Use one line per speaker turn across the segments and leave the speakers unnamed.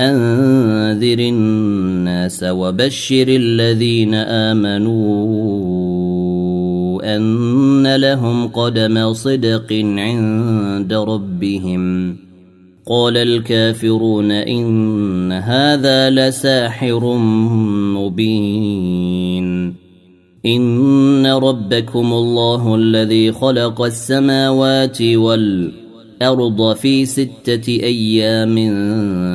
أنذر الناس وبشر الذين آمنوا أن لهم قدم صدق عند ربهم. قال الكافرون إن هذا لساحر مبين. إن ربكم الله الذي خلق السماوات والأرض في ستة أيام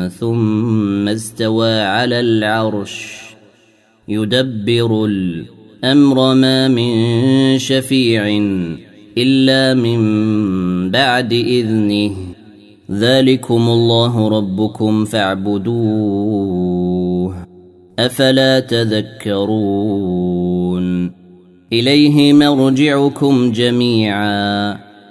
ثم استوى على العرش. يدبر الأمر ما من شفيع إلا من بعد إذنه. ذلكم الله ربكم فاعبدوه. أفلا تذكرون؟ إليه مرجعكم جميعا.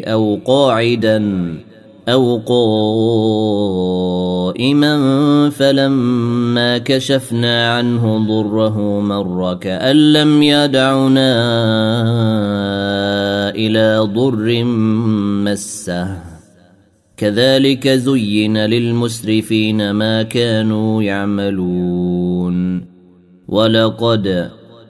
أو قاعدا أو قائما فلما كشفنا عنه ضره مر كأن لم يدعنا إلى ضر مسه. كذلك زين للمسرفين ما كانوا يعملون. ولقد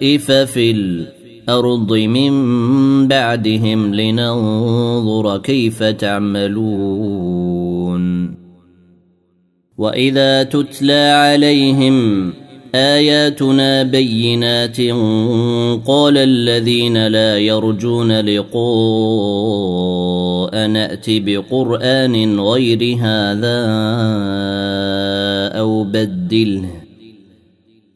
خلائف في الأرض من بعدهم لننظر كيف تعملون. وإذا تتلى عليهم آياتنا بينات قال الذين لا يرجون لقاء نأت بقرآن غير هذا أو بدله.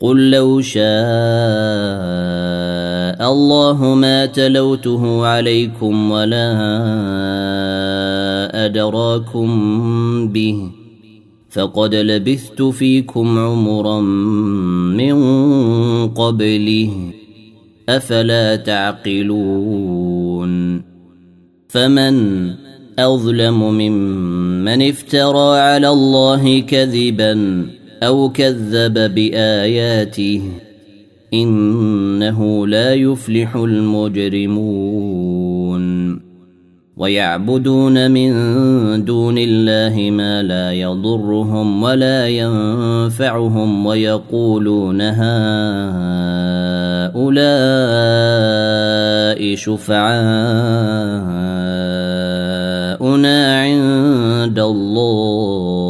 قل لو شاء الله ما تلوته عليكم ولا أدراكم به فقد لبثت فيكم عمرا من قبله أفلا تعقلون فمن أظلم ممن افترى على الله كذبا أو كذب باياته انه لا يفلح المجرمون ويعبدون من دون الله ما لا يضرهم ولا ينفعهم ويقولون هؤلاء شفعاؤنا عند الله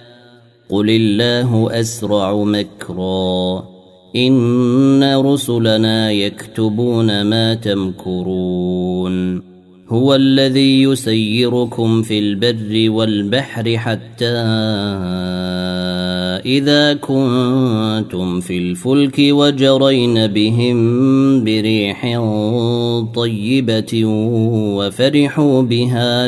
قل الله أسرع مكرا إن رسلنا يكتبون ما تمكرون هو الذي يسيركم في البر والبحر حتى إذا كنتم في الفلك وجرين بهم بريح طيبة وفرحوا بها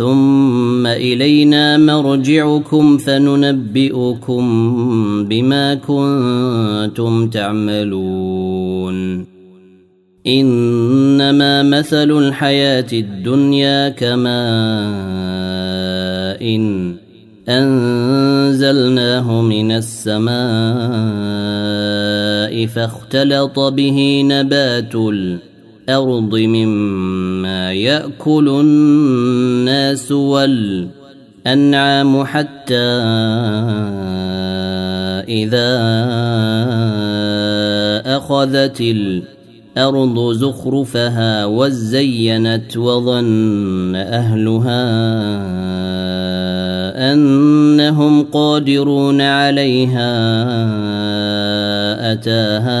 ثم إلينا مرجعكم فننبئكم بما كنتم تعملون. إنما مثل الحياة الدنيا كما ان أنزلناه من السماء فاختلط به نبات الأرض مما يأكل الناس والأنعام حتى إذا أخذت الأرض زخرفها وزينت وظن أهلها أنهم قادرون عليها أتاها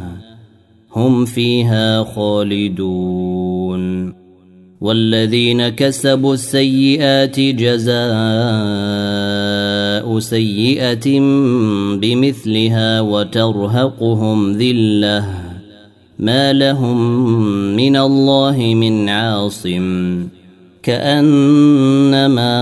هم فيها خالدون. والذين كسبوا السيئات جزاء سيئة بمثلها وترهقهم ذلة. ما لهم من الله من عاصم. كأنما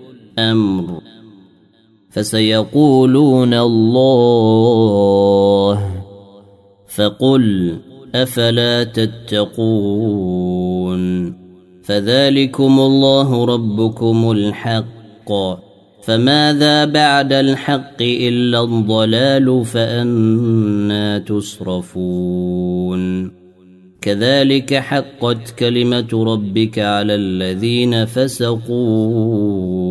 الأمر فسيقولون الله فقل أفلا تتقون فذلكم الله ربكم الحق فماذا بعد الحق إلا الضلال فأنا تصرفون كذلك حقت كلمة ربك على الذين فسقوا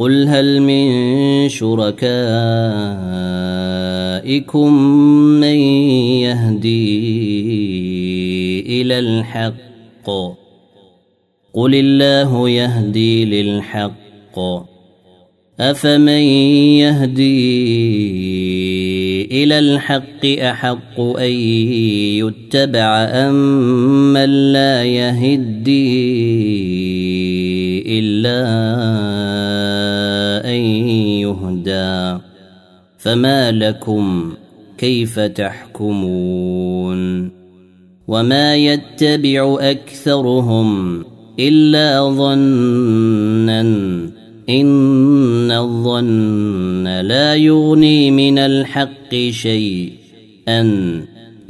قل هل من شركائكم من يهدي إلى الحق؟ قل الله يهدي للحق. افمن يهدي إلى الحق احق ان يتبع ام من لا يهدي إلا أن يهدى. فما لكم كيف تحكمون؟ وما يتبع أكثرهم إلا ظنا إن الظن لا يغني من الحق شيئا.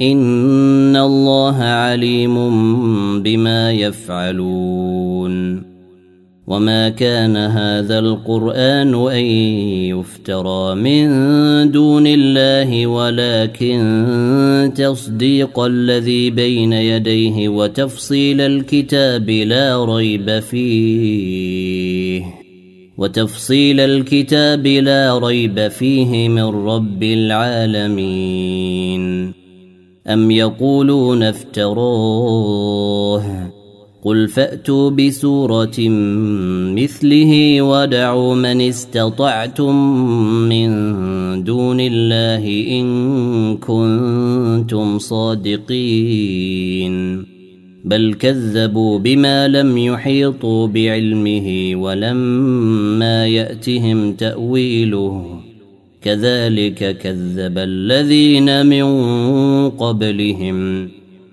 إن الله عليم بما يفعلون. وما كان هذا القران ان يفترى من دون الله ولكن تصديق الذي بين يديه وتفصيل الكتاب لا ريب فيه وتفصيل الكتاب لا ريب فيه من رب العالمين ام يقولون افتروه قل فاتوا بسوره مثله ودعوا من استطعتم من دون الله ان كنتم صادقين بل كذبوا بما لم يحيطوا بعلمه ولما ياتهم تاويله كذلك كذب الذين من قبلهم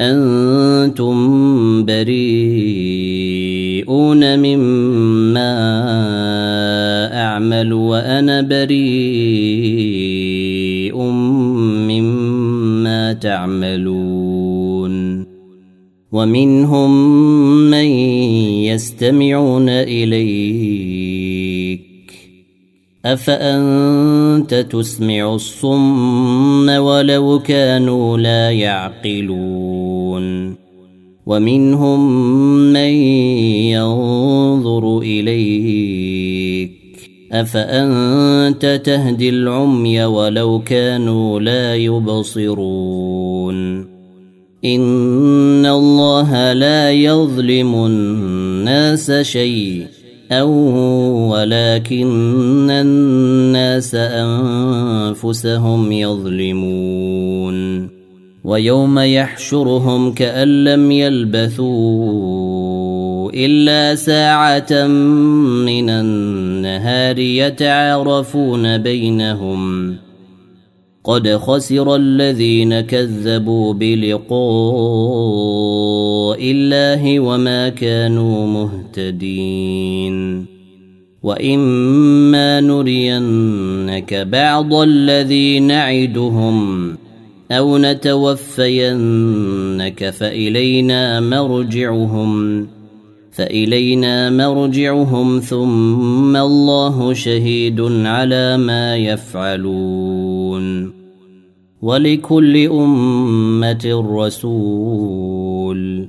أنتم بريئون مما أعمل وأنا بريء مما تعملون. ومنهم من يستمعون اليك أفأنت تسمع الصم ولو كانوا لا يعقلون ومنهم من ينظر إليك أفأنت تهدي العمي ولو كانوا لا يبصرون إن الله لا يظلم الناس شيئا أو ولكن الناس أنفسهم يظلمون. ويوم يحشرهم كأن لم يلبثوا إلا ساعة من النهار يتعارفون بينهم. قد خسر الذين كذبوا بلقاء الله وما كانوا مهتدين واما نرينك بعض الذي نعدهم أو نتوفينك فالينا مرجعهم فإلينا مرجعهم ثم الله شهيد على ما يفعلون ولكل أمة رسول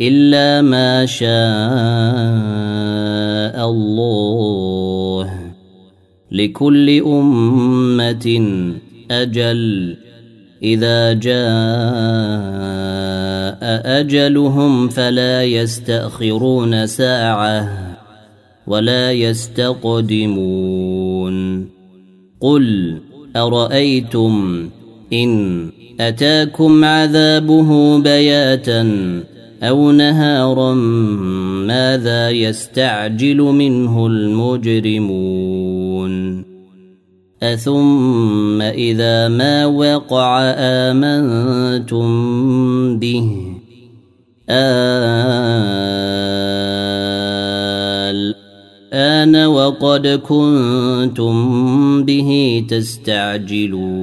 إلا ما شاء الله. لكل أمة أجل. إذا جاء أجلهم فلا يستأخرون ساعة ولا يستقدمون. قل أرأيتم إن أتاكم عذابه بياتا أو نهارا ماذا يستعجل منه المجرمون أثم إذا ما وقع آمنتم به الآن وقد كنتم به تستعجلون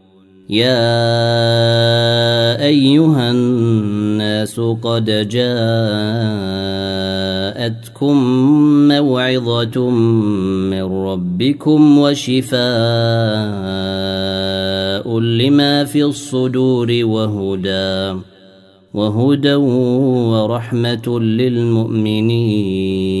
يا أيها الناس قد جاءتكم موعظة من ربكم وشفاء لما في الصدور وهدى وهدى ورحمة للمؤمنين.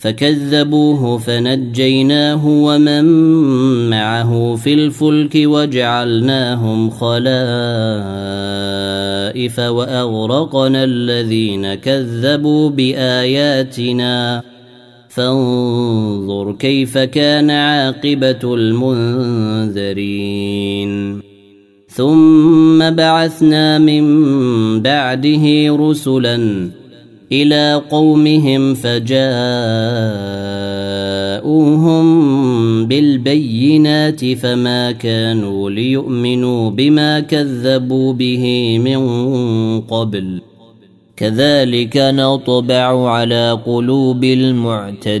فكذبوه فنجيناه ومن معه في الفلك وجعلناهم خلائف وأغرقنا الذين كذبوا بآياتنا. فانظر كيف كان عاقبة المنذرين. ثم بعثنا من بعده رسلا إلى قومهم فجاءوهم بالبينات فما كانوا ليؤمنوا بما كذبوا به من قبل. كذلك نطبع على قلوب المعتدين.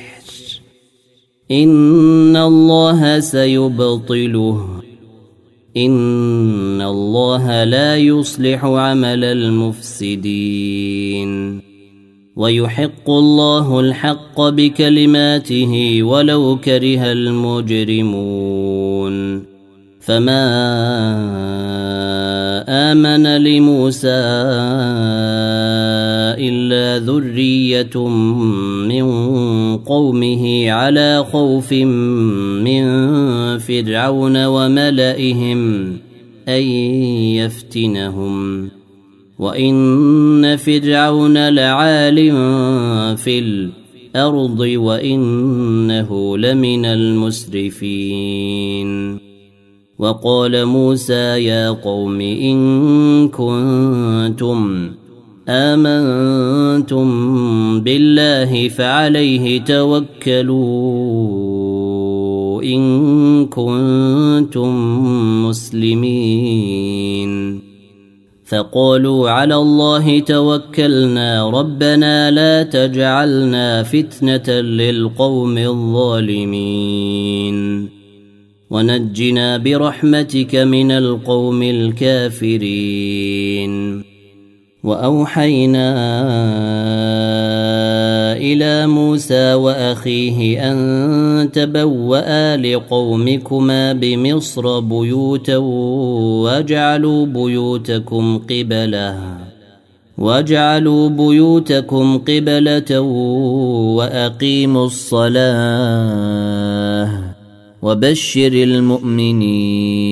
إن الله سيبطله. إن الله لا يصلح عمل المفسدين. ويحق الله الحق بكلماته ولو كره المجرمون. فما آمن لموسى الا ذريه من قومه على خوف من فرعون وملئهم ان يفتنهم وان فرعون لعال في الأرض وانه لمن المسرفين وقال موسى يا قوم ان كنتم آمنتم بالله فعليه توكلوا إن كنتم مسلمين. فقالوا على الله توكلنا ربنا لا تجعلنا فتنة للقوم الظالمين. ونجنا برحمتك من القوم الكافرين. وأوحينا إلى موسى وأخيه أن تبوأ لقومكما بمصر بيوتا واجعلوا بيوتكم قبلة واجعلوا بيوتكم قبلة وأقيموا الصلاة وبشر المؤمنين.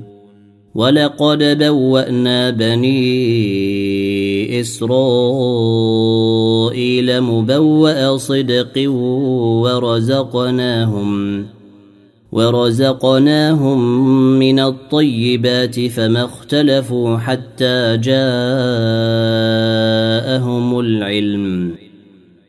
ولقد بوأنا بني إسرائيل مبوأ صدق ورزقناهم ورزقناهم من الطيبات فما اختلفوا حتى جاءهم العلم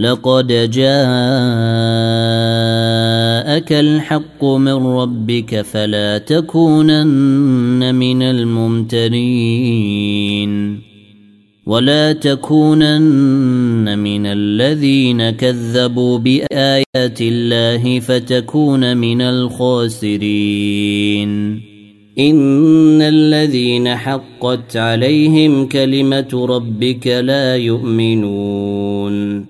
لقد جاءك الحق من ربك فلا تكونن من الممترين ولا تكونن من الذين كذبوا بآيات الله فتكون من الخاسرين. إن الذين حقت عليهم كلمة ربك لا يؤمنون.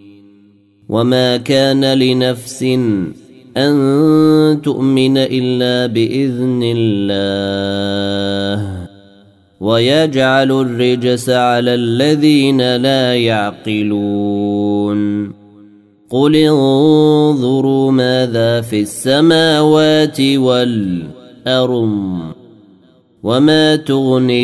وما كان لنفس ان تؤمن الا باذن الله ويجعل الرجس على الذين لا يعقلون قل انظروا ماذا في السماوات والارض وما تغني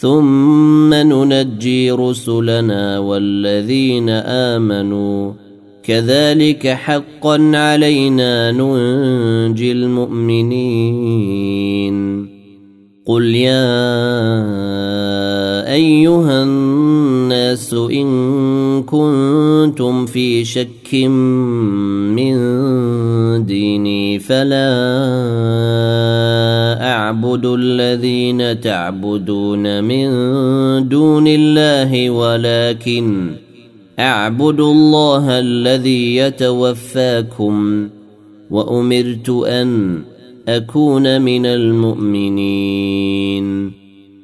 ثم ننجي رسلنا والذين امنوا كذلك حقا علينا ننجي المؤمنين قل يا ايها الناس ان كنتم في شك من ديني فلا اعبد الذين تعبدون من دون الله ولكن أعبد الله الذي يتوفاكم وأمرت أن أكون من المؤمنين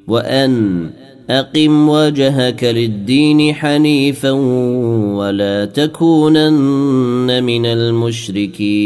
وأن أقم وجهك للدين حنيفا ولا تكونن من المشركين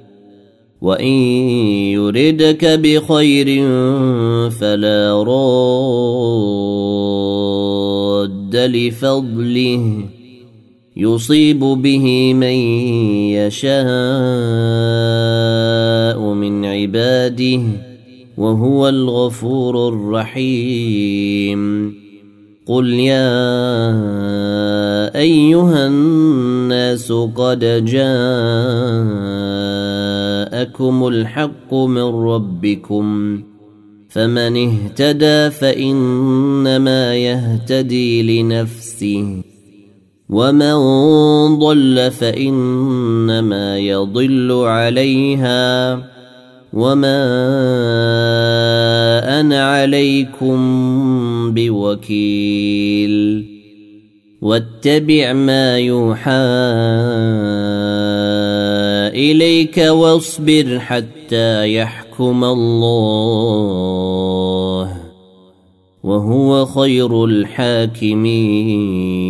وان يردك بخير فلا راد لفضله يصيب به من يشاء من عباده وهو الغفور الرحيم قل يا ايها الناس قد جاءكم الحق من ربكم فمن اهتدى فإنما يهتدي لنفسه ومن ضل فإنما يضل عليها وما أنا عليكم بوكيل واتبع ما يوحى إليك واصبر حتى يحكم الله. وهو خير الحاكمين.